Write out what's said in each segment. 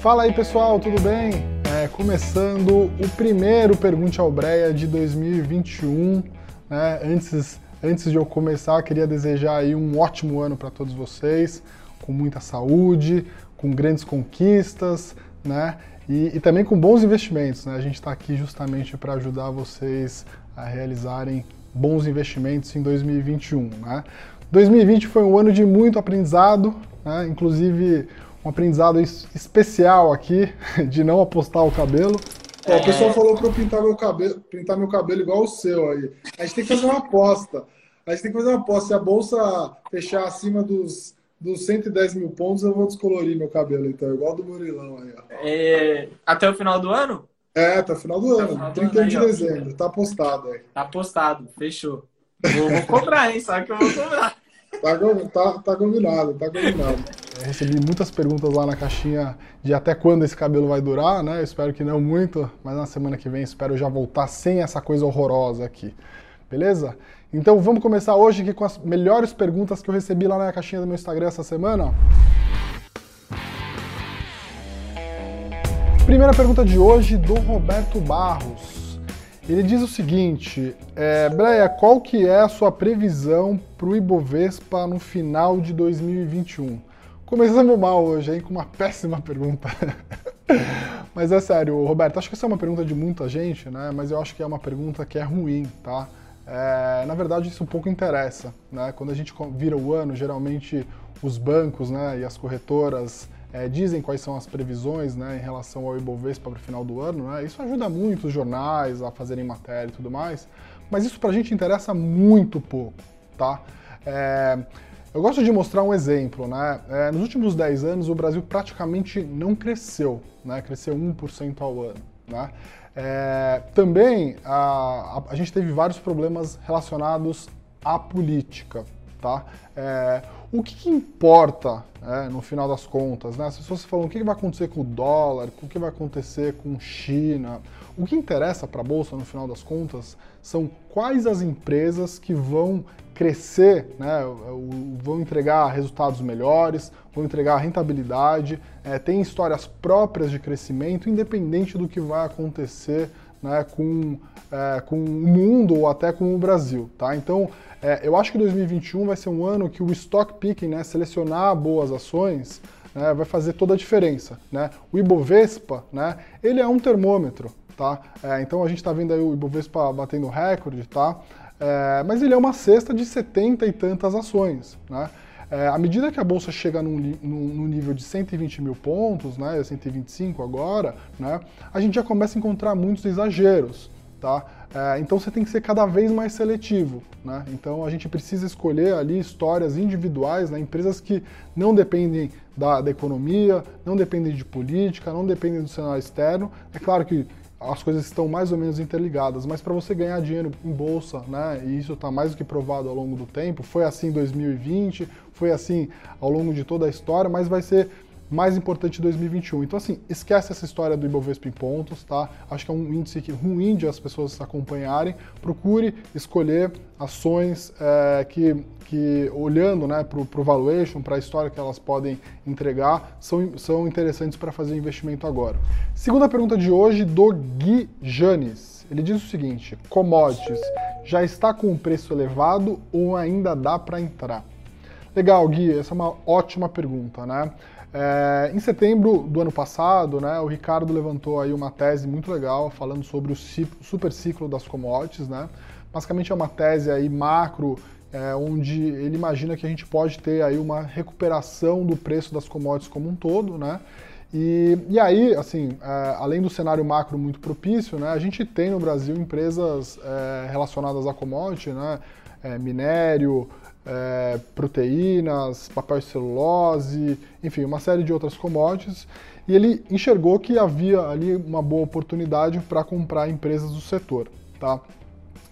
Fala aí pessoal, tudo bem? É, começando o primeiro Pergunte ao Breia de 2021. Né? Antes, antes de eu começar, queria desejar aí um ótimo ano para todos vocês, com muita saúde, com grandes conquistas, né? E, e também com bons investimentos. Né? A gente está aqui justamente para ajudar vocês a realizarem bons investimentos em 2021. Né? 2020 foi um ano de muito aprendizado, né? inclusive um aprendizado especial aqui de não apostar o cabelo. É, o pessoal falou para eu pintar meu cabelo, pintar meu cabelo igual o seu aí. A gente tem que fazer uma aposta. A gente tem que fazer uma aposta. Se a bolsa fechar acima dos, dos 110 mil pontos, eu vou descolorir meu cabelo, então, igual do Murilão aí. Ó. É, até o final do ano? É, até o final do ano, final 31 de dezembro. Tá apostado aí. Tá apostado, fechou. Vou, vou cobrar, hein? Sabe que eu vou cobrar. Tá, tá, tá combinado, tá combinado. Eu recebi muitas perguntas lá na caixinha de até quando esse cabelo vai durar, né? Eu espero que não muito, mas na semana que vem espero já voltar sem essa coisa horrorosa aqui. Beleza? Então vamos começar hoje aqui com as melhores perguntas que eu recebi lá na caixinha do meu Instagram essa semana. Primeira pergunta de hoje do Roberto Barros. Ele diz o seguinte, é, Breia, qual que é a sua previsão para o Ibovespa no final de 2021? Começamos mal hoje, hein, com uma péssima pergunta. mas é sério, Roberto, acho que essa é uma pergunta de muita gente, né? Mas eu acho que é uma pergunta que é ruim, tá? É, na verdade, isso um pouco interessa, né? Quando a gente vira o ano, geralmente os bancos, né, e as corretoras é, dizem quais são as previsões né, em relação ao Ibovespa para o final do ano. Né? Isso ajuda muito os jornais a fazerem matéria e tudo mais, mas isso para a gente interessa muito pouco. Tá? É, eu gosto de mostrar um exemplo. Né? É, nos últimos 10 anos, o Brasil praticamente não cresceu, né? cresceu 1% ao ano. Né? É, também a, a, a, gente teve vários problemas relacionados à política. Tá? É, o que, que importa é, no final das contas? Né? As pessoas falam o que, que vai acontecer com o dólar, o que vai acontecer com China. O que interessa para a Bolsa no final das contas são quais as empresas que vão crescer, né, vão entregar resultados melhores, vão entregar rentabilidade, é, tem histórias próprias de crescimento, independente do que vai acontecer né, com, é, com o mundo ou até com o Brasil. Tá? Então, é, eu acho que 2021 vai ser um ano que o stock picking, né, selecionar boas ações, né, vai fazer toda a diferença. Né? O Ibovespa, né, ele é um termômetro. Tá? É, então a gente está vendo aí o Ibovespa batendo recorde, tá? É, mas ele é uma cesta de 70 e tantas ações. Né? É, à medida que a bolsa chega num, num, num, nível de 120 mil pontos, né, 125 agora, né, a gente já começa a encontrar muitos exageros. Tá? É, então você tem que ser cada vez mais seletivo. Né? Então a gente precisa escolher ali histórias individuais, né, empresas que não dependem da, da economia, não dependem de política, não dependem do cenário externo. É claro que as coisas estão mais ou menos interligadas, mas para você ganhar dinheiro em bolsa, né, e isso está mais do que provado ao longo do tempo, foi assim em 2020, foi assim ao longo de toda a história, mas vai ser mais importante 2021. Então, assim, esquece essa história do Ibovespa em pontos, tá? Acho que é um índice que, ruim de as pessoas acompanharem. Procure escolher ações é, que, que, olhando né, para o valuation, para a história que elas podem entregar, são, são interessantes para fazer investimento agora. Segunda pergunta de hoje, do Gui Janes. Ele diz o seguinte: commodities já está com um preço elevado ou ainda dá para entrar? Legal, Gui, essa é uma ótima pergunta, né? É, em setembro do ano passado, né, o Ricardo levantou aí uma tese muito legal falando sobre o super ciclo das commodities, né? Basicamente é uma tese aí macro, é, onde ele imagina que a gente pode ter aí uma recuperação do preço das commodities como um todo, né? E, e aí, assim, é, além do cenário macro muito propício, né, a gente tem no Brasil empresas é, relacionadas a commodity, né, é, minério, é, proteínas, papel e celulose, enfim, uma série de outras commodities. E ele enxergou que havia ali uma boa oportunidade para comprar empresas do setor, tá?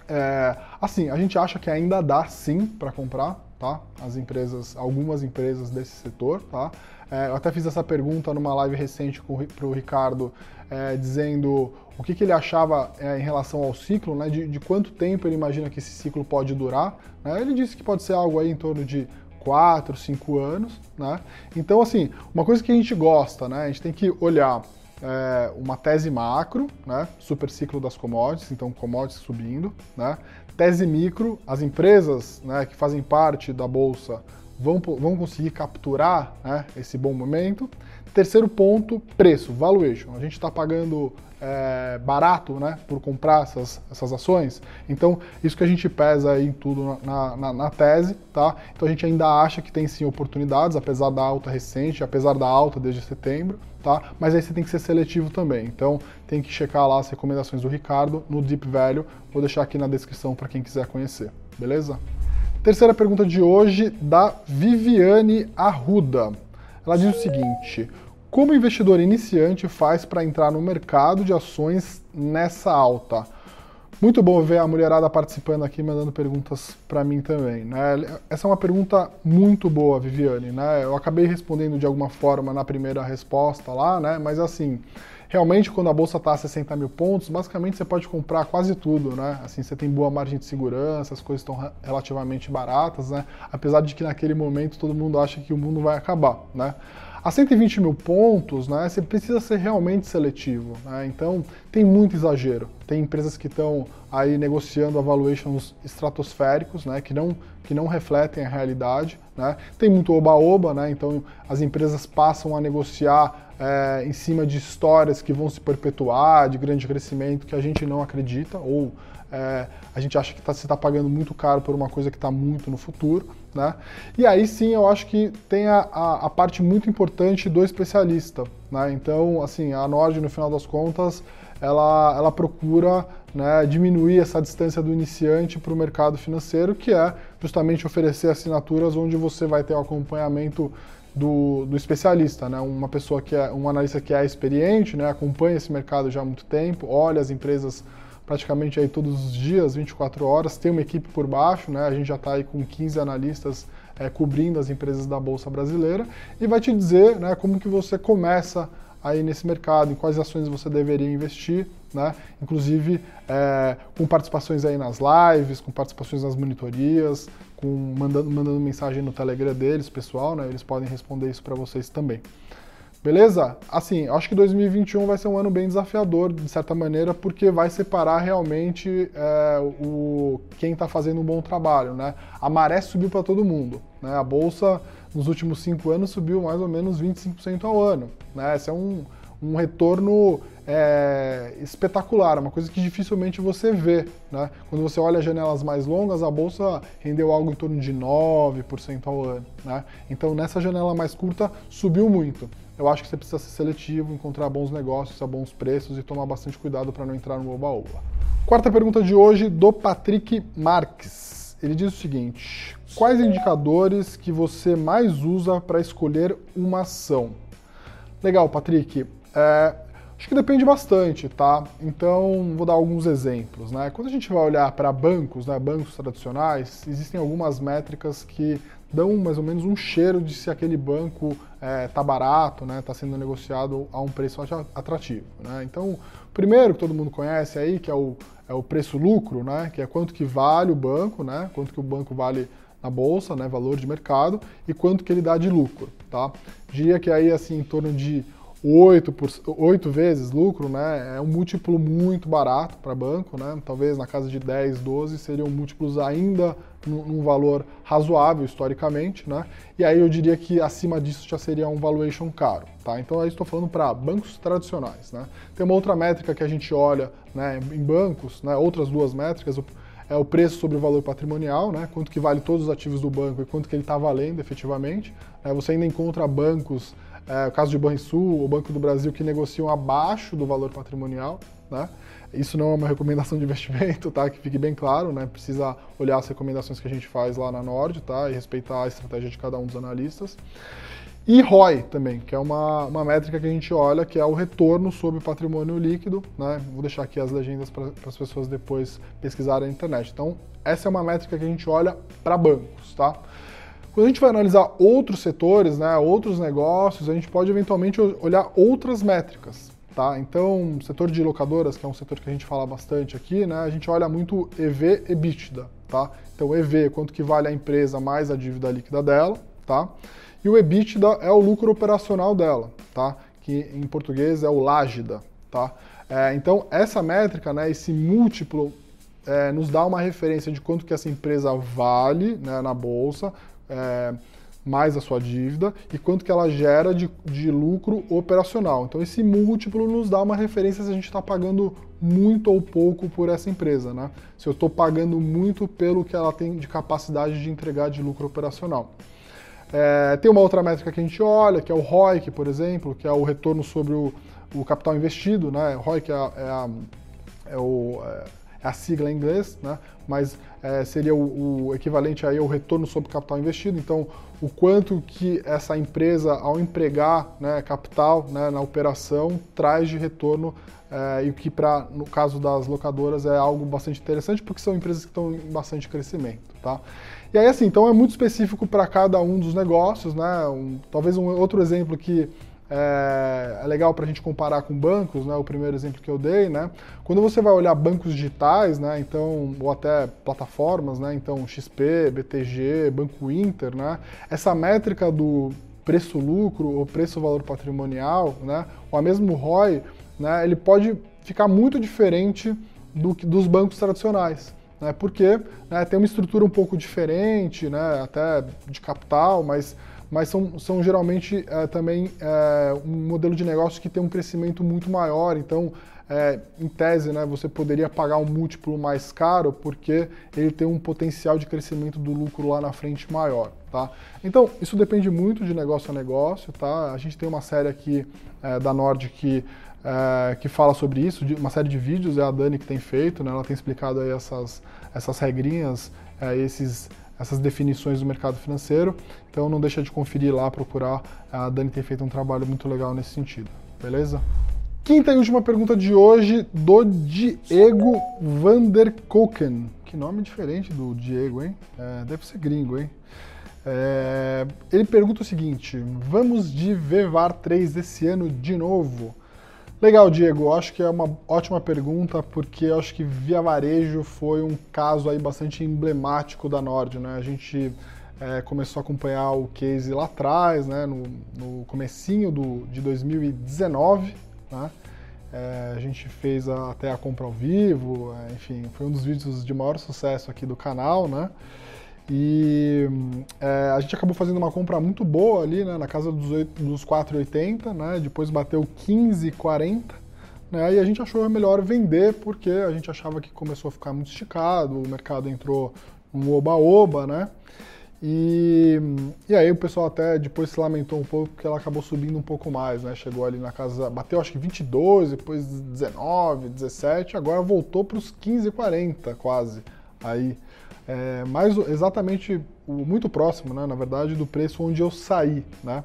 É, assim, a gente acha que ainda dá sim para comprar, tá? As empresas, algumas empresas desse setor, tá? É, eu até fiz essa pergunta numa live recente para o Ricardo, é, dizendo o que, que ele achava é, em relação ao ciclo, né, de, de, quanto tempo ele imagina que esse ciclo pode durar. Né? Ele disse que pode ser algo aí em torno de 4, 5 anos, né? Então, assim, uma coisa que a gente gosta, né? A gente tem que olhar é, uma tese macro, né? Super ciclo das commodities, então commodities subindo, né? Tese micro, as empresas né, que fazem parte da bolsa vão, vão conseguir capturar né, esse bom momento. Terceiro ponto, preço, valuation. A gente está pagando é, barato né, por comprar essas, essas ações. Então, isso que a gente pesa aí em tudo na, na, na, tese, tá? Então a gente ainda acha que tem sim oportunidades, apesar da alta recente, apesar da alta desde setembro, tá? Mas aí você tem que ser seletivo também. Então tem que checar lá as recomendações do Ricardo no Deep Value. Vou deixar aqui na descrição para quem quiser conhecer, beleza? Terceira pergunta de hoje, da Viviane Arruda. Ela diz o seguinte: como investidor iniciante faz para entrar no mercado de ações nessa alta? Muito bom ver a mulherada participando aqui, mandando perguntas para mim também. Né? Essa é uma pergunta muito boa, Viviane. Né? Eu acabei respondendo de alguma forma na primeira resposta lá, né? mas assim, realmente quando a bolsa está a 60 mil pontos, basicamente você pode comprar quase tudo. Né? Assim, você tem boa margem de segurança, as coisas estão relativamente baratas, né? apesar de que naquele momento todo mundo acha que o mundo vai acabar. Né? A 120 mil pontos, né, você precisa ser realmente seletivo. Né? Então, tem muito exagero. Tem empresas que estão aí negociando valuations estratosféricos, né, que, não, que não refletem a realidade. Né? Tem muito oba-oba, né? então as empresas passam a negociar é, em cima de histórias que vão se perpetuar, de grande crescimento, que a gente não acredita, ou é, a gente acha que tá, você está pagando muito caro por uma coisa que está muito no futuro. Né? E aí sim eu acho que tem a, a, a parte muito importante do especialista. Né? Então, assim, a Nord, no final das contas, ela, ela procura né, diminuir essa distância do iniciante para o mercado financeiro, que é justamente oferecer assinaturas onde você vai ter o acompanhamento do, do, especialista, né? Uma pessoa que é um analista que é experiente, né? Acompanha esse mercado já há muito tempo, olha as empresas praticamente aí todos os dias, 24 horas, tem uma equipe por baixo, né? A gente já está aí com 15 analistas é, cobrindo as empresas da Bolsa Brasileira e vai te dizer né, como que você começa aí nesse mercado, em quais ações você deveria investir, né? Inclusive é, com participações aí nas lives, com participações nas monitorias, com mandando, mandando mensagem no Telegram deles, pessoal, né? Eles podem responder isso para vocês também. Beleza? Assim, acho que 2021 vai ser um ano bem desafiador, de certa maneira, porque vai separar realmente é, o, quem está fazendo um bom trabalho, né? A maré subiu para todo mundo, né? A bolsa nos últimos cinco anos subiu mais ou menos 25% ao ano, né? Esse é um, um retorno é, espetacular, uma coisa que dificilmente você vê. Né? Quando você olha janelas mais longas, a bolsa rendeu algo em torno de 9% ao ano. Né? Então, nessa janela mais curta, subiu muito eu acho que você precisa ser seletivo, encontrar bons negócios a bons preços e tomar bastante cuidado para não entrar no oba-oba. Quarta pergunta de hoje, do Patrick Marques. Ele diz o seguinte: Quais indicadores que você mais usa para escolher uma ação? Legal, Patrick. É, acho que depende bastante, tá? Então, vou dar alguns exemplos, né? Quando a gente vai olhar para bancos, né, bancos tradicionais, existem algumas métricas que dão mais ou menos um cheiro de se aquele banco está é, barato, está né, tá sendo negociado a um preço atrativo. Né? Então, primeiro que todo mundo conhece aí, que é o, é o preço-lucro, né, que é quanto que vale o banco, né, quanto que o banco vale na bolsa, né, valor de mercado, e quanto que ele dá de lucro. Tá? Diria que aí assim, em torno de 8, por, 8 vezes lucro, né? É um múltiplo muito barato para banco, né? Talvez na casa de 10, 12 seriam múltiplos ainda num, valor razoável historicamente, né? E aí eu diria que acima disso já seria um valuation caro, tá? Então aí estou falando para bancos tradicionais, né? Tem uma outra métrica que a gente olha, né, em bancos, né? Outras duas métricas, é o preço sobre o valor patrimonial, né? Quanto que vale todos os ativos do banco e quanto que ele está valendo efetivamente. Né? Você ainda encontra bancos é, o caso de Banrisul, o Banco do Brasil, que negociam abaixo do valor patrimonial, né? Isso não é uma recomendação de investimento, tá? Que fique bem claro, né? Precisa olhar as recomendações que a gente faz lá na Nord, tá? E respeitar a estratégia de cada um dos analistas. E ROI também, que é uma, uma métrica que a gente olha, que é o retorno sobre o patrimônio líquido, né? Vou deixar aqui as legendas para as pessoas depois pesquisarem na internet. Então, essa é uma métrica que a gente olha para bancos, tá? Quando a gente vai analisar outros setores, né, outros negócios, a gente pode eventualmente olhar outras métricas. Tá? Então, setor de locadoras, que é um setor que a gente fala bastante aqui, né, a gente olha muito EV e EBITDA. tá? Então, EV, quanto que vale a empresa mais a dívida líquida dela, tá? E o EBITDA é o lucro operacional dela, tá? Que em português é o LAGIDA, tá? É, então, essa métrica, né, esse múltiplo, é, nos dá uma referência de quanto que essa empresa vale né, na bolsa, é, mais a sua dívida, e quanto que ela gera de, de lucro operacional. Então, esse múltiplo nos dá uma referência se a gente está pagando muito ou pouco por essa empresa, né? Se eu estou pagando muito pelo que ela tem de capacidade de entregar de lucro operacional. É, tem uma outra métrica que a gente olha, que é o ROIC, por exemplo, que é o retorno sobre o, o capital investido, né? ROIC é, é, a, é, o, é a sigla em inglês, né? mas é, seria o, o, equivalente aí ao retorno sobre capital investido. Então, o quanto que essa empresa, ao empregar né, capital né, na operação, traz de retorno é, e o que, pra, no caso das locadoras, é algo bastante interessante, porque são empresas que estão em bastante crescimento. Tá? E aí, assim, então é muito específico para cada um dos negócios. Né? Um, talvez um outro exemplo que é, é legal para a gente comparar com bancos, né? O primeiro exemplo que eu dei, né? Quando você vai olhar bancos digitais, né? Então, ou até plataformas, né? Então, XP, BTG, Banco Inter, né? Essa métrica do preço-lucro ou preço-valor patrimonial, né? Ou a mesmo ROI, né? Ele pode ficar muito diferente do que dos bancos tradicionais. Né, porque né, tem uma estrutura um pouco diferente, né, até de capital, mas mas são, são geralmente é, também é, um modelo de negócio que tem um crescimento muito maior. Então, é, em tese, né, você poderia pagar um múltiplo mais caro porque ele tem um potencial de crescimento do lucro lá na frente maior. Tá? Então, isso depende muito de negócio a negócio. Tá? A gente tem uma série aqui da Nord que, é, que fala sobre isso, uma série de vídeos, é a Dani que tem feito, né? ela tem explicado aí essas, essas regrinhas, é, esses essas definições do mercado financeiro. Então não deixa de conferir lá, procurar. A Dani tem feito um trabalho muito legal nesse sentido. Beleza? Quinta e última pergunta de hoje do Diego Vanderkoken. Que nome diferente do Diego, hein? É, deve ser gringo, hein? É, ele pergunta o seguinte: vamos de Vevar 3 esse ano de novo? Legal, Diego. Acho que é uma ótima pergunta, porque acho que Via Varejo foi um caso aí bastante emblemático da Nord, né? A gente é, começou a acompanhar o case lá atrás, né? No, no comecinho do, de 2019, né? É, a gente fez a, até a compra ao vivo, é, enfim, foi um dos vídeos de maior sucesso aqui do canal, né? E é, a gente acabou fazendo uma compra muito boa ali, né, na casa dos, 8, dos 4,80, né, depois bateu 15,40, né, e a gente achou melhor vender porque a gente achava que começou a ficar muito esticado, o mercado entrou um oba-oba, né, e, e aí o pessoal até depois se lamentou um pouco porque ela acabou subindo um pouco mais, né, chegou ali na casa, bateu acho que 22, depois 19, 17, agora voltou para os 15,40 quase, aí é, mais exatamente o, muito próximo, né, na verdade, do preço onde eu saí, né.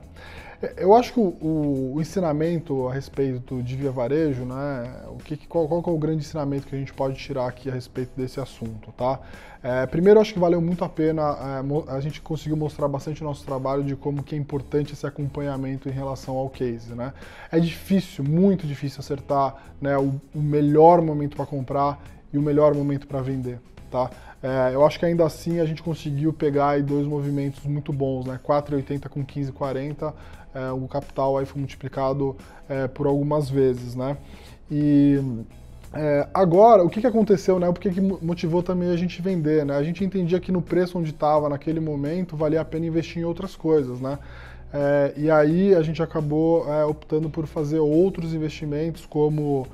Eu acho que o, o, o ensinamento a respeito de via varejo, né, o que, qual, qual é o grande ensinamento que a gente pode tirar aqui a respeito desse assunto, tá? É, primeiro, acho que valeu muito a pena, é, a gente conseguiu mostrar bastante o nosso trabalho de como que é importante esse acompanhamento em relação ao case, né? É difícil, muito difícil acertar né, o, o melhor momento para comprar e o melhor momento para vender, tá? É, eu acho que ainda assim a gente conseguiu pegar aí dois movimentos muito bons, né? 4,80 com 15,40, é, o capital aí foi multiplicado é, por algumas vezes, né? E é, agora, o que, que aconteceu, né? O que, que motivou também a gente vender, né? A gente entendia que no preço onde estava naquele momento valia a pena investir em outras coisas, né? É, e aí a gente acabou é, optando por fazer outros investimentos como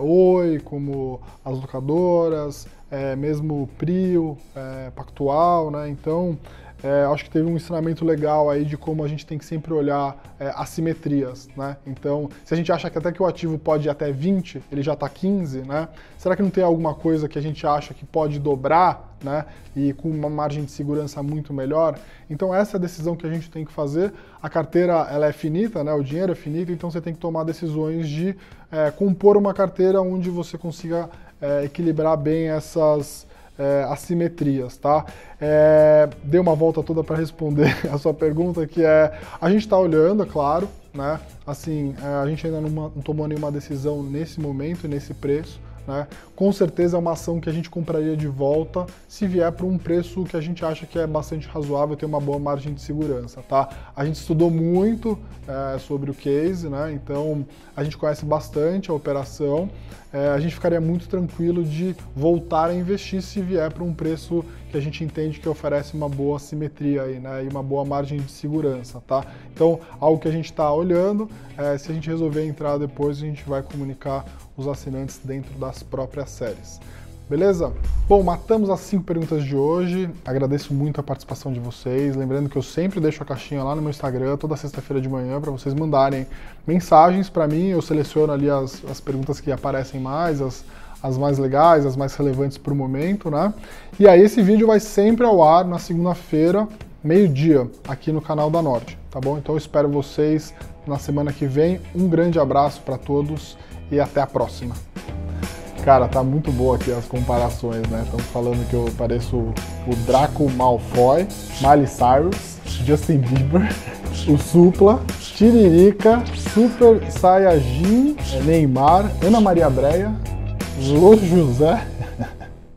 Oi, como as locadoras, é, mesmo Prio, é, Pactual, né? Então, é, acho que teve um ensinamento legal aí de como a gente tem que sempre olhar é, assimetrias, né? Então, se a gente acha que até que o ativo pode ir até 20, ele já está 15, né? Será que não tem alguma coisa que a gente acha que pode dobrar, né? E com uma margem de segurança muito melhor? Então, essa é a decisão que a gente tem que fazer. A carteira, ela é finita, né? O dinheiro é finito, então você tem que tomar decisões de é, compor uma carteira onde você consiga é, equilibrar bem essas é, assimetrias, tá? É, dei uma volta toda para responder a sua pergunta, que é a gente está olhando, é claro, né? Assim, é, a gente ainda não, não tomou nenhuma decisão nesse momento, nesse preço, né? Com certeza é uma ação que a gente compraria de volta se vier para um preço que a gente acha que é bastante razoável, tem uma boa margem de segurança, tá? A gente estudou muito é, sobre o case, né? Então a gente conhece bastante a operação. É, a gente ficaria muito tranquilo de voltar a investir se vier para um preço que a gente entende que oferece uma boa simetria aí, né? E uma boa margem de segurança, tá? Então, algo que a gente está olhando, é, se a gente resolver entrar depois, a gente vai comunicar os assinantes dentro das próprias séries. Beleza? Bom, matamos as cinco perguntas de hoje. Agradeço muito a participação de vocês. Lembrando que eu sempre deixo a caixinha lá no meu Instagram, toda sexta-feira de manhã, para vocês mandarem mensagens para mim. Eu seleciono ali as, as perguntas que aparecem mais, as, as mais legais, as mais relevantes para o momento, né? E aí esse vídeo vai sempre ao ar na segunda-feira, meio-dia, aqui no canal da Norte, tá bom? Então eu espero vocês na semana que vem. Um grande abraço para todos e até a próxima. Cara, tá muito boa aqui as comparações, né? Estão falando que eu pareço o Draco Malfoy, Miley Cyrus, Justin Bieber, o Supla, Tiririca, Super Saiyajin, Neymar, Ana Maria Breia, Lô José,